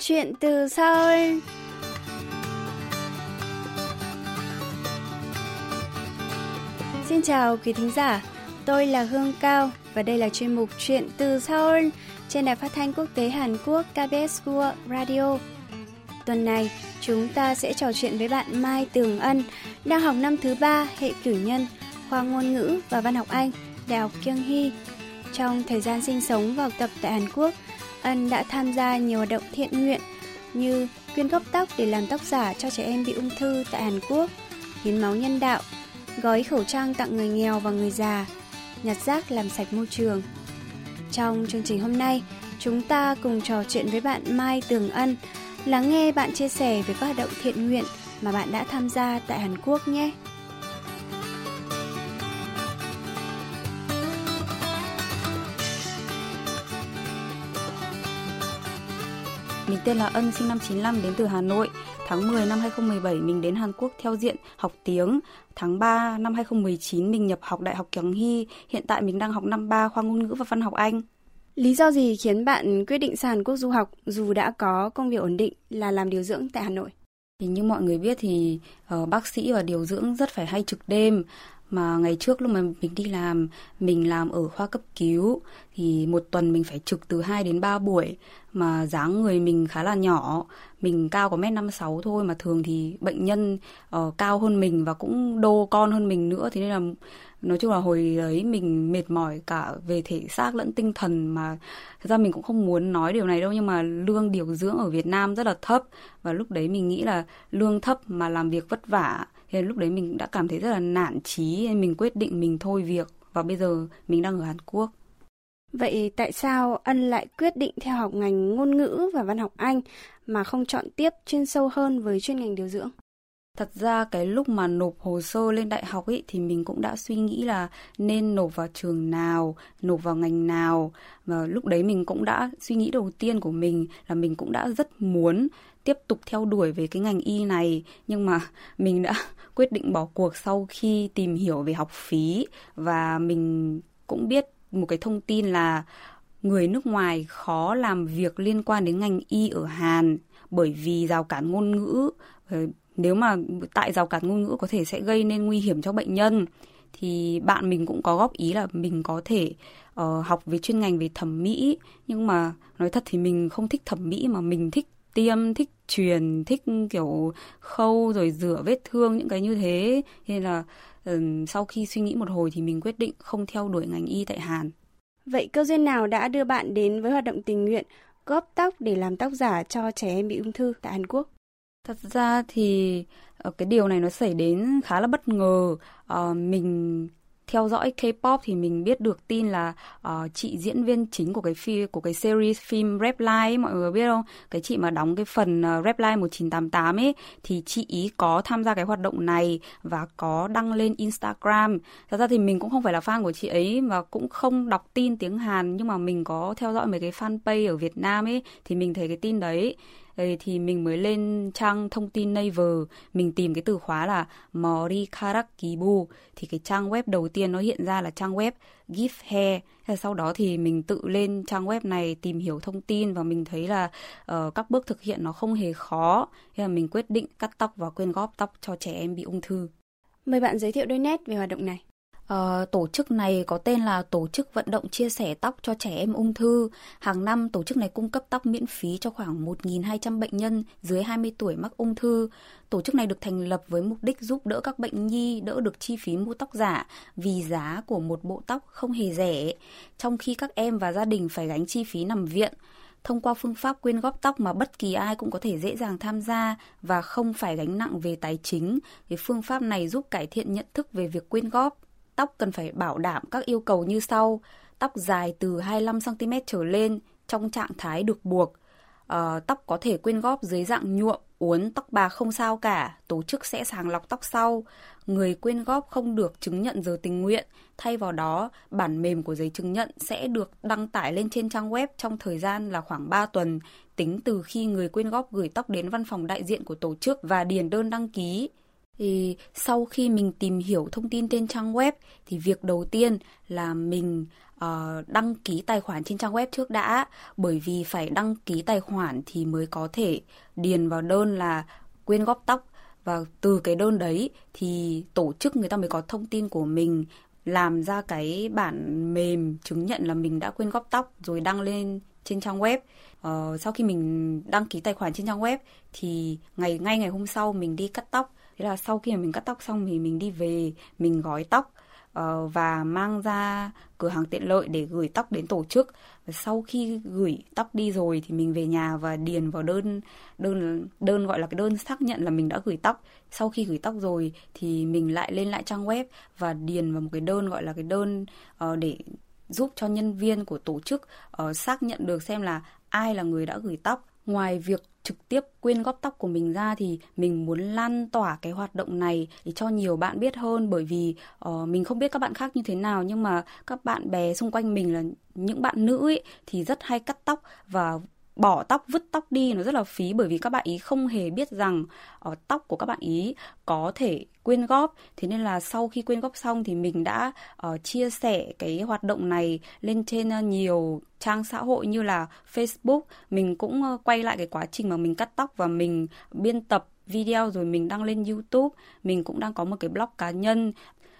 Chuyện từ Seoul Xin chào quý thính giả, tôi là Hương Cao và đây là chuyên mục Chuyện từ Seoul trên đài phát thanh quốc tế Hàn Quốc KBS World Radio. Tuần này, chúng ta sẽ trò chuyện với bạn Mai Tường Ân, đang học năm thứ ba hệ cử nhân, khoa ngôn ngữ và văn học Anh, Đại học Kyung Hee. Trong thời gian sinh sống và học tập tại Hàn Quốc, Ân đã tham gia nhiều hoạt động thiện nguyện như quyên góp tóc để làm tóc giả cho trẻ em bị ung thư tại Hàn Quốc, hiến máu nhân đạo, gói khẩu trang tặng người nghèo và người già, nhặt rác làm sạch môi trường. Trong chương trình hôm nay, chúng ta cùng trò chuyện với bạn Mai Tường Ân, lắng nghe bạn chia sẻ về các hoạt động thiện nguyện mà bạn đã tham gia tại Hàn Quốc nhé. Mình tên là Ân, sinh năm 95 đến từ Hà Nội. Tháng 10 năm 2017 mình đến Hàn Quốc theo diện học tiếng. Tháng 3 năm 2019 mình nhập học Đại học Kyung Hee. Hiện tại mình đang học năm 3 khoa ngôn ngữ và văn học Anh. Lý do gì khiến bạn quyết định sang Hàn Quốc du học dù đã có công việc ổn định là làm điều dưỡng tại Hà Nội? Thì như mọi người biết thì uh, bác sĩ và điều dưỡng rất phải hay trực đêm mà ngày trước lúc mà mình đi làm mình làm ở khoa cấp cứu thì một tuần mình phải trực từ 2 đến 3 buổi. Mà dáng người mình khá là nhỏ mình cao có mét năm sáu thôi mà thường thì bệnh nhân uh, cao hơn mình và cũng đô con hơn mình nữa. Thế nên là nói chung là hồi đấy mình mệt mỏi cả về thể xác lẫn tinh thần mà thật ra mình cũng không muốn nói điều này đâu. Nhưng mà lương điều dưỡng ở Việt Nam rất là thấp và lúc đấy mình nghĩ là lương thấp mà làm việc vất vả thì lúc đấy mình đã cảm thấy rất là nản chí nên mình quyết định mình thôi việc. Và bây giờ mình đang ở Hàn Quốc. Vậy tại sao Ân lại quyết định theo học ngành ngôn ngữ và văn học Anh mà không chọn tiếp chuyên sâu hơn với chuyên ngành điều dưỡng? Thật ra cái lúc mà nộp hồ sơ lên đại học ấy thì mình cũng đã suy nghĩ là nên nộp vào trường nào, nộp vào ngành nào. Và lúc đấy mình cũng đã suy nghĩ đầu tiên của mình là mình cũng đã rất muốn tiếp tục theo đuổi về cái ngành y này nhưng mà mình đã quyết định bỏ cuộc sau khi tìm hiểu về học phí. Và mình cũng biết một cái thông tin là người nước ngoài khó làm việc liên quan đến ngành y ở Hàn bởi vì rào cản ngôn ngữ. Ờ, nếu mà tại rào cản ngôn ngữ có thể sẽ gây nên nguy hiểm cho bệnh nhân. Thì bạn mình cũng có góp ý là mình có thể uh, học về chuyên ngành về thẩm mỹ. Nhưng mà nói thật thì mình không thích thẩm mỹ mà mình thích tiêm thích truyền thích kiểu khâu rồi rửa vết thương những cái như thế nên là sau khi suy nghĩ một hồi thì mình quyết định không theo đuổi ngành y tại Hàn. Vậy cơ duyên nào đã đưa bạn đến với hoạt động tình nguyện góp tóc để làm tóc giả cho trẻ em bị ung thư tại Hàn Quốc? Thật ra thì ờ, cái điều này nó xảy đến khá là bất ngờ. Uh, mình theo dõi K-pop thì mình biết được tin là uh, chị diễn viên chính của cái phim của cái series phim Rap Life mọi người biết không? Cái chị mà đóng cái phần uh, Rap Line 1988 ấy thì chị ý có tham gia cái hoạt động này và có đăng lên Instagram. Thật ra thì mình cũng không phải là fan của chị ấy và cũng không đọc tin tiếng Hàn nhưng mà mình có theo dõi mấy cái fanpage ở Việt Nam ấy thì mình thấy cái tin đấy thì mình mới lên trang thông tin Naver, mình tìm cái từ khóa là Mori Karakibu thì cái trang web đầu tiên nó hiện ra là trang web Give Hair. Sau đó thì mình tự lên trang web này tìm hiểu thông tin và mình thấy là uh, các bước thực hiện nó không hề khó. Thế là mình quyết định cắt tóc và quyên góp tóc cho trẻ em bị ung thư. Mời bạn giới thiệu đôi nét về hoạt động này. Uh, tổ chức này có tên là Tổ chức Vận động Chia sẻ Tóc cho Trẻ Em Ung Thư. Hàng năm, tổ chức này cung cấp tóc miễn phí cho khoảng 1.200 bệnh nhân dưới 20 tuổi mắc ung thư. Tổ chức này được thành lập với mục đích giúp đỡ các bệnh nhi đỡ được chi phí mua tóc giả vì giá của một bộ tóc không hề rẻ, trong khi các em và gia đình phải gánh chi phí nằm viện thông qua phương pháp quyên góp tóc mà bất kỳ ai cũng có thể dễ dàng tham gia và không phải gánh nặng về tài chính. thì phương pháp này giúp cải thiện nhận thức về việc quyên góp Tóc cần phải bảo đảm các yêu cầu như sau. Tóc dài từ 25cm trở lên trong trạng thái được buộc. À, tóc có thể quyên góp dưới dạng nhuộm, uốn, tóc bạc không sao cả. Tổ chức sẽ sàng lọc tóc sau. Người quyên góp không được chứng nhận giờ tình nguyện. Thay vào đó, bản mềm của giấy chứng nhận sẽ được đăng tải lên trên trang web trong thời gian là khoảng 3 tuần, tính từ khi người quyên góp gửi tóc đến văn phòng đại diện của tổ chức và điền đơn đăng ký thì sau khi mình tìm hiểu thông tin trên trang web thì việc đầu tiên là mình uh, đăng ký tài khoản trên trang web trước đã bởi vì phải đăng ký tài khoản thì mới có thể điền vào đơn là quyên góp tóc và từ cái đơn đấy thì tổ chức người ta mới có thông tin của mình làm ra cái bản mềm chứng nhận là mình đã quyên góp tóc rồi đăng lên trên trang web. Uh, sau khi mình đăng ký tài khoản trên trang web thì ngày ngay ngày hôm sau mình đi cắt tóc. Thế là sau khi mà mình cắt tóc xong thì mình đi về, mình gói tóc uh, và mang ra cửa hàng tiện lợi để gửi tóc đến tổ chức. Và sau khi gửi tóc đi rồi thì mình về nhà và điền vào đơn đơn đơn gọi là cái đơn xác nhận là mình đã gửi tóc. Sau khi gửi tóc rồi thì mình lại lên lại trang web và điền vào một cái đơn gọi là cái đơn uh, để giúp cho nhân viên của tổ chức uh, xác nhận được xem là ai là người đã gửi tóc. Ngoài việc trực tiếp quyên góp tóc của mình ra thì mình muốn lan tỏa cái hoạt động này để cho nhiều bạn biết hơn. Bởi vì uh, mình không biết các bạn khác như thế nào nhưng mà các bạn bè xung quanh mình là những bạn nữ ấy thì rất hay cắt tóc và bỏ tóc vứt tóc đi nó rất là phí bởi vì các bạn ý không hề biết rằng uh, tóc của các bạn ý có thể quyên góp. Thế nên là sau khi quyên góp xong thì mình đã uh, chia sẻ cái hoạt động này lên trên uh, nhiều trang xã hội như là Facebook. Mình cũng uh, quay lại cái quá trình mà mình cắt tóc và mình biên tập video rồi mình đăng lên YouTube. Mình cũng đang có một cái blog cá nhân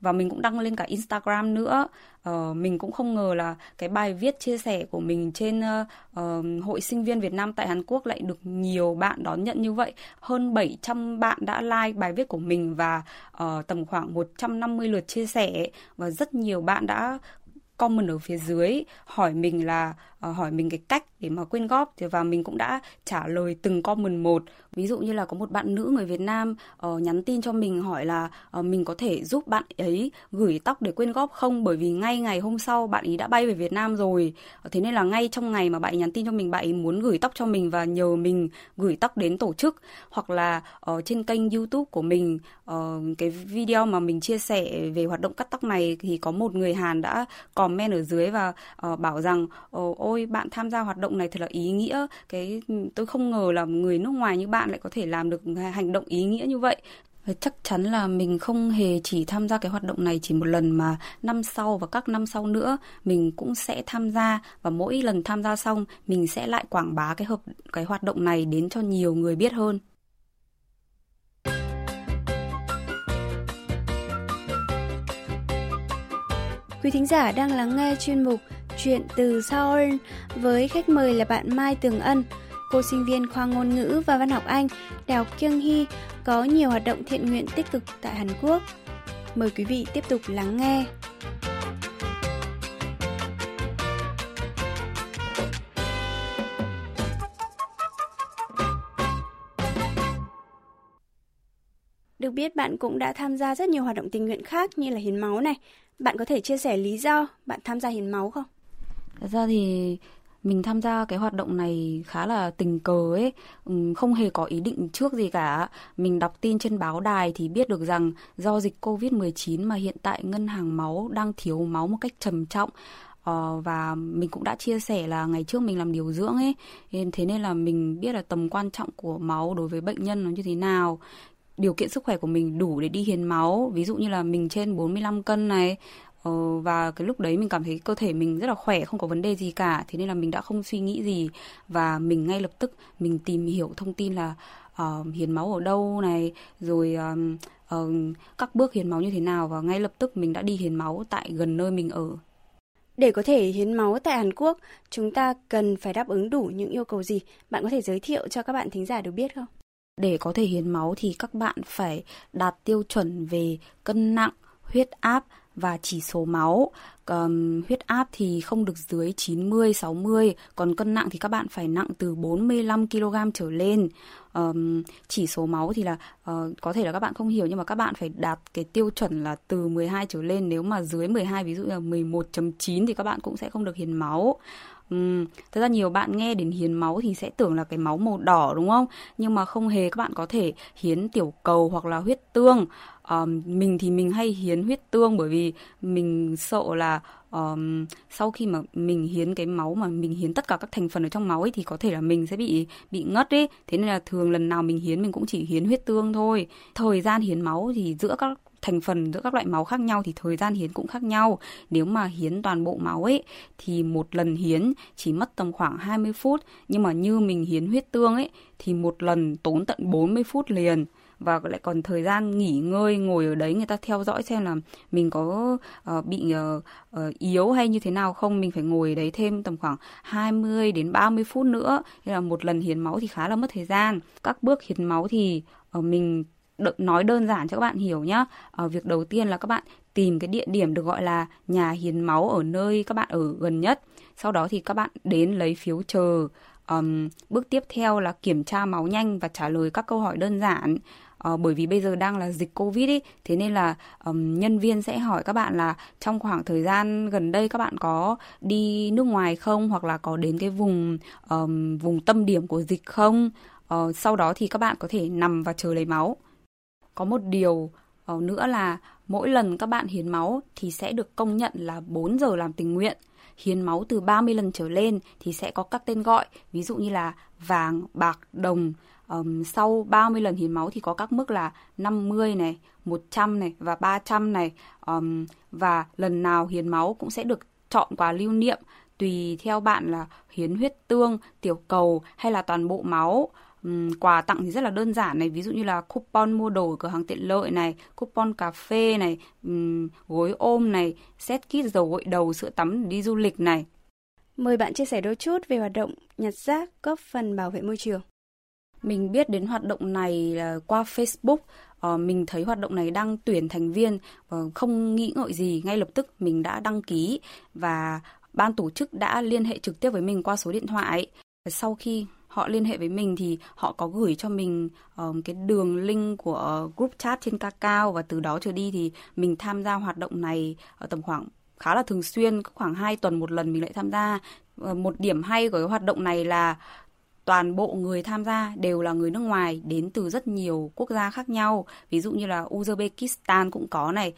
và mình cũng đăng lên cả Instagram nữa. Uh, mình cũng không ngờ là cái bài viết chia sẻ của mình trên uh, uh, hội sinh viên Việt Nam tại Hàn Quốc lại được nhiều bạn đón nhận như vậy. Hơn 700 bạn đã like bài viết của mình và uh, tầm khoảng 150 lượt chia sẻ và rất nhiều bạn đã comment ở phía dưới hỏi mình là uh, hỏi mình cái cách để mà quyên góp. Thì và mình cũng đã trả lời từng comment một. Ví dụ như là có một bạn nữ người Việt Nam uh, nhắn tin cho mình hỏi là uh, mình có thể giúp bạn ấy gửi tóc để quyên góp không? Bởi vì ngay ngày hôm sau bạn ấy đã bay về Việt Nam rồi. Thế nên là ngay trong ngày mà bạn ấy nhắn tin cho mình bạn ấy muốn gửi tóc cho mình và nhờ mình gửi tóc đến tổ chức. Hoặc là uh, trên kênh YouTube của mình uh, cái video mà mình chia sẻ về hoạt động cắt tóc này thì có một người Hàn đã comment ở dưới và uh, bảo rằng uh, ôi bạn tham gia hoạt động động này thật là ý nghĩa. Cái, tôi không ngờ là người nước ngoài như bạn lại có thể làm được hành động ý nghĩa như vậy. Chắc chắn là mình không hề chỉ tham gia cái hoạt động này chỉ một lần mà năm sau và các năm sau nữa, mình cũng sẽ tham gia. Và mỗi lần tham gia xong, mình sẽ lại quảng bá cái hợp, cái hoạt động này đến cho nhiều người biết hơn. Quý thính giả đang lắng nghe chuyên mục Chuyện từ Seoul với khách mời là bạn Mai Tường Ân, cô sinh viên khoa ngôn ngữ và văn học Anh, Đại học Kyung Hee, có nhiều hoạt động thiện nguyện tích cực tại Hàn Quốc. Mời quý vị tiếp tục lắng nghe. Được biết bạn cũng đã tham gia rất nhiều hoạt động tình nguyện khác như là hiến máu này. Bạn có thể chia sẻ lý do bạn tham gia hiến máu không? Thật ra thì mình tham gia cái hoạt động này khá là tình cờ ấy, ừ, không hề có ý định trước gì cả. Mình đọc tin trên báo đài thì biết được rằng do dịch Covid-19 mà hiện tại ngân hàng máu đang thiếu máu một cách trầm trọng. Ờ, và mình cũng đã chia sẻ là ngày trước mình làm điều dưỡng ấy thế nên là mình biết là tầm quan trọng của máu đối với bệnh nhân nó như thế nào điều kiện sức khỏe của mình đủ để đi hiến máu ví dụ như là mình trên 45 cân này Ờ, và cái lúc đấy mình cảm thấy cơ thể mình rất là khỏe không có vấn đề gì cả thế nên là mình đã không suy nghĩ gì và mình ngay lập tức mình tìm hiểu thông tin là uh, hiến máu ở đâu này rồi um, uh, các bước hiến máu như thế nào và ngay lập tức mình đã đi hiến máu tại gần nơi mình ở để có thể hiến máu tại Hàn Quốc, chúng ta cần phải đáp ứng đủ những yêu cầu gì? Bạn có thể giới thiệu cho các bạn thính giả được biết không? Để có thể hiến máu thì các bạn phải đạt tiêu chuẩn về cân nặng, huyết áp và chỉ số máu. Um, huyết áp thì không được dưới 90 60, còn cân nặng thì các bạn phải nặng từ 45 kg trở lên. Um, chỉ số máu thì là uh, có thể là các bạn không hiểu nhưng mà các bạn phải đạt cái tiêu chuẩn là từ 12 trở lên nếu mà dưới 12 ví dụ là 11.9 thì các bạn cũng sẽ không được hiến máu. Ừ, thật ra nhiều bạn nghe đến hiến máu thì sẽ tưởng là cái máu màu đỏ đúng không? Nhưng mà không hề các bạn có thể hiến tiểu cầu hoặc là huyết tương. Um, mình thì mình hay hiến huyết tương bởi vì mình sợ là um, sau khi mà mình hiến cái máu mà mình hiến tất cả các thành phần ở trong máu ấy thì có thể là mình sẽ bị bị ngất ấy thế nên là thường lần nào mình hiến mình cũng chỉ hiến huyết tương thôi thời gian hiến máu thì giữa các thành phần giữa các loại máu khác nhau thì thời gian hiến cũng khác nhau. Nếu mà hiến toàn bộ máu ấy thì một lần hiến chỉ mất tầm khoảng 20 phút, nhưng mà như mình hiến huyết tương ấy thì một lần tốn tận 40 phút liền. Và lại còn thời gian nghỉ ngơi ngồi ở đấy người ta theo dõi xem là mình có uh, bị uh, uh, yếu hay như thế nào không. Mình phải ngồi ở đấy thêm tầm khoảng 20 đến 30 phút nữa. Nên là một lần hiến máu thì khá là mất thời gian. Các bước hiến máu thì uh, mình nói đơn giản cho các bạn hiểu nhá. Ở việc đầu tiên là các bạn tìm cái địa điểm được gọi là nhà hiến máu ở nơi các bạn ở gần nhất. Sau đó thì các bạn đến lấy phiếu chờ. Um, bước tiếp theo là kiểm tra máu nhanh và trả lời các câu hỏi đơn giản. Uh, bởi vì bây giờ đang là dịch covid ý thế nên là um, nhân viên sẽ hỏi các bạn là trong khoảng thời gian gần đây các bạn có đi nước ngoài không hoặc là có đến cái vùng um, vùng tâm điểm của dịch không uh, sau đó thì các bạn có thể nằm và chờ lấy máu có một điều ờ, nữa là mỗi lần các bạn hiến máu thì sẽ được công nhận là 4 giờ làm tình nguyện. Hiến máu từ 30 lần trở lên thì sẽ có các tên gọi, ví dụ như là vàng, bạc, đồng. Um, sau 30 lần hiến máu thì có các mức là 50 này, 100 này và 300 này. Um, và lần nào hiến máu cũng sẽ được chọn quà lưu niệm tùy theo bạn là hiến huyết tương, tiểu cầu hay là toàn bộ máu um, quà tặng thì rất là đơn giản này ví dụ như là coupon mua đồ ở cửa hàng tiện lợi này coupon cà phê này um, gối ôm này set kit dầu gội đầu sữa tắm đi du lịch này. Mời bạn chia sẻ đôi chút về hoạt động nhặt rác góp phần bảo vệ môi trường. Mình biết đến hoạt động này là qua Facebook uh, mình thấy hoạt động này đang tuyển thành viên uh, không nghĩ ngợi gì ngay lập tức mình đã đăng ký và ban tổ chức đã liên hệ trực tiếp với mình qua số điện thoại. Sau khi họ liên hệ với mình thì họ có gửi cho mình um, cái đường link của group chat trên Kakao và từ đó trở đi thì mình tham gia hoạt động này ở tầm khoảng khá là thường xuyên khoảng 2 tuần một lần mình lại tham gia. Ờ, một điểm hay của cái hoạt động này là toàn bộ người tham gia đều là người nước ngoài đến từ rất nhiều quốc gia khác nhau. Ví dụ như là Uzbekistan cũng có này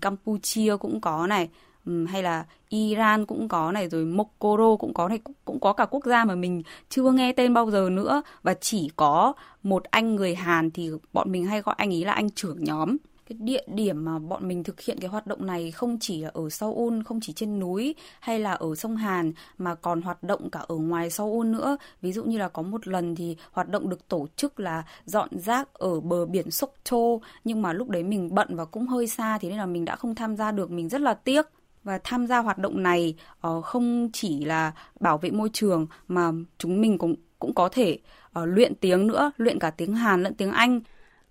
Campuchia cũng có này Ừ, hay là Iran cũng có này rồi Mokoro cũng có này cũng có cả quốc gia mà mình chưa nghe tên bao giờ nữa. Và chỉ có một anh người Hàn thì bọn mình hay gọi anh ấy là anh trưởng nhóm. Cái địa điểm mà bọn mình thực hiện cái hoạt động này không chỉ là ở Seoul, không chỉ trên núi hay là ở sông Hàn mà còn hoạt động cả ở ngoài Seoul nữa. Ví dụ như là có một lần thì hoạt động được tổ chức là dọn rác ở bờ biển Sokcho nhưng mà lúc đấy mình bận và cũng hơi xa thế nên là mình đã không tham gia được, mình rất là tiếc và tham gia hoạt động này uh, không chỉ là bảo vệ môi trường mà chúng mình cũng cũng có thể uh, luyện tiếng nữa, luyện cả tiếng Hàn lẫn tiếng Anh.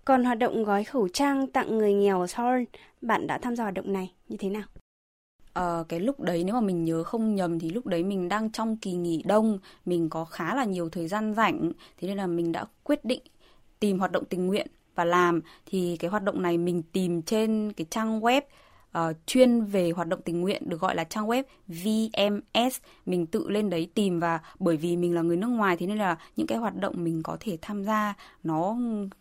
Còn hoạt động gói khẩu trang tặng người nghèo ở Seoul, bạn đã tham gia hoạt động này như thế nào? Ờ, cái lúc đấy nếu mà mình nhớ không nhầm thì lúc đấy mình đang trong kỳ nghỉ đông, mình có khá là nhiều thời gian rảnh, thế nên là mình đã quyết định tìm hoạt động tình nguyện và làm thì cái hoạt động này mình tìm trên cái trang web uh, chuyên về hoạt động tình nguyện được gọi là trang web VMS mình tự lên đấy tìm và bởi vì mình là người nước ngoài thế nên là những cái hoạt động mình có thể tham gia nó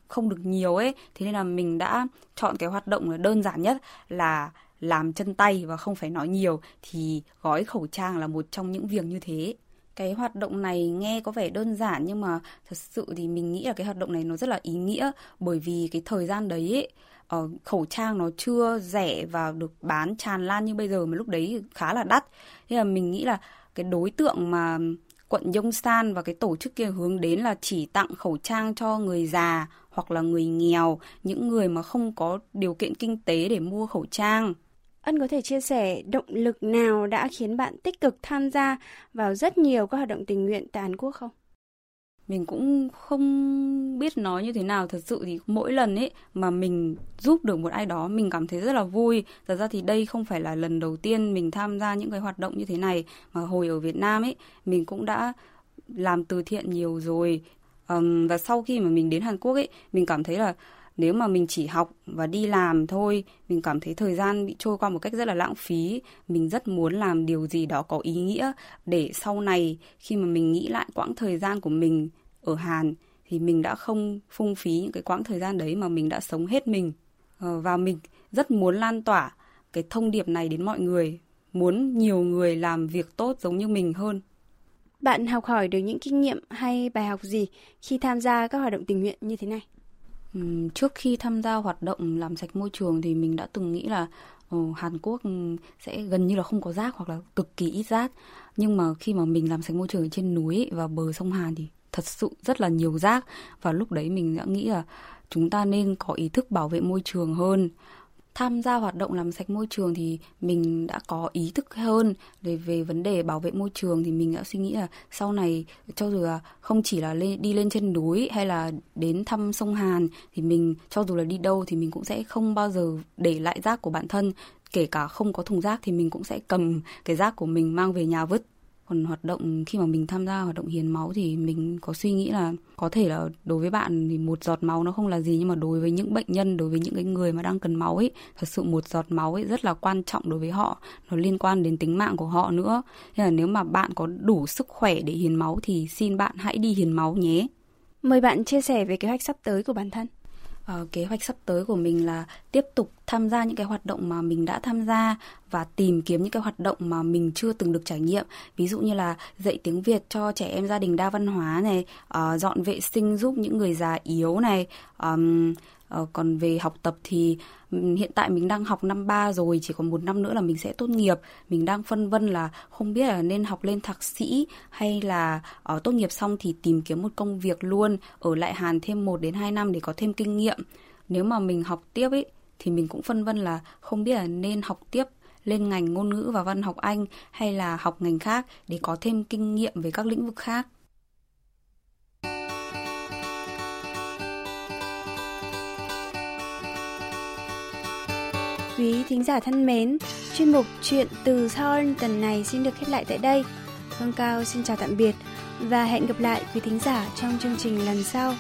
không được nhiều ấy. Thế nên là mình đã chọn cái hoạt động đơn giản nhất là làm chân tay và không phải nói nhiều. Thì gói khẩu trang là một trong những việc như thế. Cái hoạt động này nghe có vẻ đơn giản nhưng mà thật sự thì mình nghĩ là cái hoạt động này nó rất là ý nghĩa. Bởi vì cái thời gian đấy ấy, uh, khẩu trang nó chưa rẻ và được bán tràn lan như bây giờ mà lúc đấy khá là đắt Thế là mình nghĩ là cái đối tượng mà quận Yongsan và cái tổ chức kia hướng đến là chỉ tặng khẩu trang cho người già hoặc là người nghèo, những người mà không có điều kiện kinh tế để mua khẩu trang. Ân có thể chia sẻ động lực nào đã khiến bạn tích cực tham gia vào rất nhiều các hoạt động tình nguyện tại Hàn Quốc không? Mình cũng không biết nói như thế nào. Thật sự thì mỗi lần ấy mà mình giúp được một ai đó mình cảm thấy rất là vui. Thật ra thì đây không phải là lần đầu tiên mình tham gia những cái hoạt động như thế này. Mà hồi ở Việt Nam ấy mình cũng đã làm từ thiện nhiều rồi. Um, và sau khi mà mình đến Hàn Quốc ấy mình cảm thấy là nếu mà mình chỉ học và đi làm thôi, mình cảm thấy thời gian bị trôi qua một cách rất là lãng phí. Mình rất muốn làm điều gì đó có ý nghĩa để sau này khi mà mình nghĩ lại quãng thời gian của mình ở hàn thì mình đã không phung phí những cái quãng thời gian đấy mà mình đã sống hết mình. Ờ, và mình rất muốn lan tỏa cái thông điệp này đến mọi người, muốn nhiều người làm việc tốt giống như mình hơn. Bạn học hỏi được những kinh nghiệm hay bài học gì khi tham gia các hoạt động tình nguyện như thế này? Trước khi tham gia hoạt động làm sạch môi trường thì mình đã từng nghĩ là Ồ, Hàn Quốc sẽ gần như là không có rác hoặc là cực kỳ ít rác. Nhưng mà khi mà mình làm sạch môi trường trên núi và bờ sông Hàn thì thật sự rất là nhiều rác. Và lúc đấy mình đã nghĩ là chúng ta nên có ý thức bảo vệ môi trường hơn tham gia hoạt động làm sạch môi trường thì mình đã có ý thức hơn về về vấn đề bảo vệ môi trường thì mình đã suy nghĩ là sau này cho dù là không chỉ là lên, đi lên trên núi hay là đến thăm sông Hàn thì mình cho dù là đi đâu thì mình cũng sẽ không bao giờ để lại rác của bản thân. Kể cả không có thùng rác thì mình cũng sẽ cầm cái rác của mình mang về nhà vứt còn hoạt động khi mà mình tham gia hoạt động hiến máu thì mình có suy nghĩ là có thể là đối với bạn thì một giọt máu nó không là gì nhưng mà đối với những bệnh nhân đối với những cái người mà đang cần máu ấy thật sự một giọt máu ấy rất là quan trọng đối với họ. Nó liên quan đến tính mạng của họ nữa. Nên là nếu mà bạn có đủ sức khỏe để hiến máu thì xin bạn hãy đi hiến máu nhé. Mời bạn chia sẻ về kế hoạch sắp tới của bản thân. Uh, kế hoạch sắp tới của mình là tiếp tục tham gia những cái hoạt động mà mình đã tham gia và tìm kiếm những cái hoạt động mà mình chưa từng được trải nghiệm. Ví dụ như là dạy tiếng việt cho trẻ em gia đình đa văn hóa này uh, dọn vệ sinh giúp những người già yếu này um, uh, còn về học tập thì hiện tại mình đang học năm ba rồi chỉ còn một năm nữa là mình sẽ tốt nghiệp. Mình đang phân vân là không biết là nên học lên thạc sĩ hay là ở tốt nghiệp xong thì tìm kiếm một công việc luôn ở lại Hàn thêm 1 đến 2 năm để có thêm kinh nghiệm. Nếu mà mình học tiếp ấy thì mình cũng phân vân là không biết là nên học tiếp lên ngành ngôn ngữ và văn học Anh hay là học ngành khác để có thêm kinh nghiệm về các lĩnh vực khác. Quý thính giả thân mến, chuyên mục Chuyện từ Seoul tuần này xin được khép lại tại đây. Hương Cao xin chào tạm biệt và hẹn gặp lại quý thính giả trong chương trình lần sau.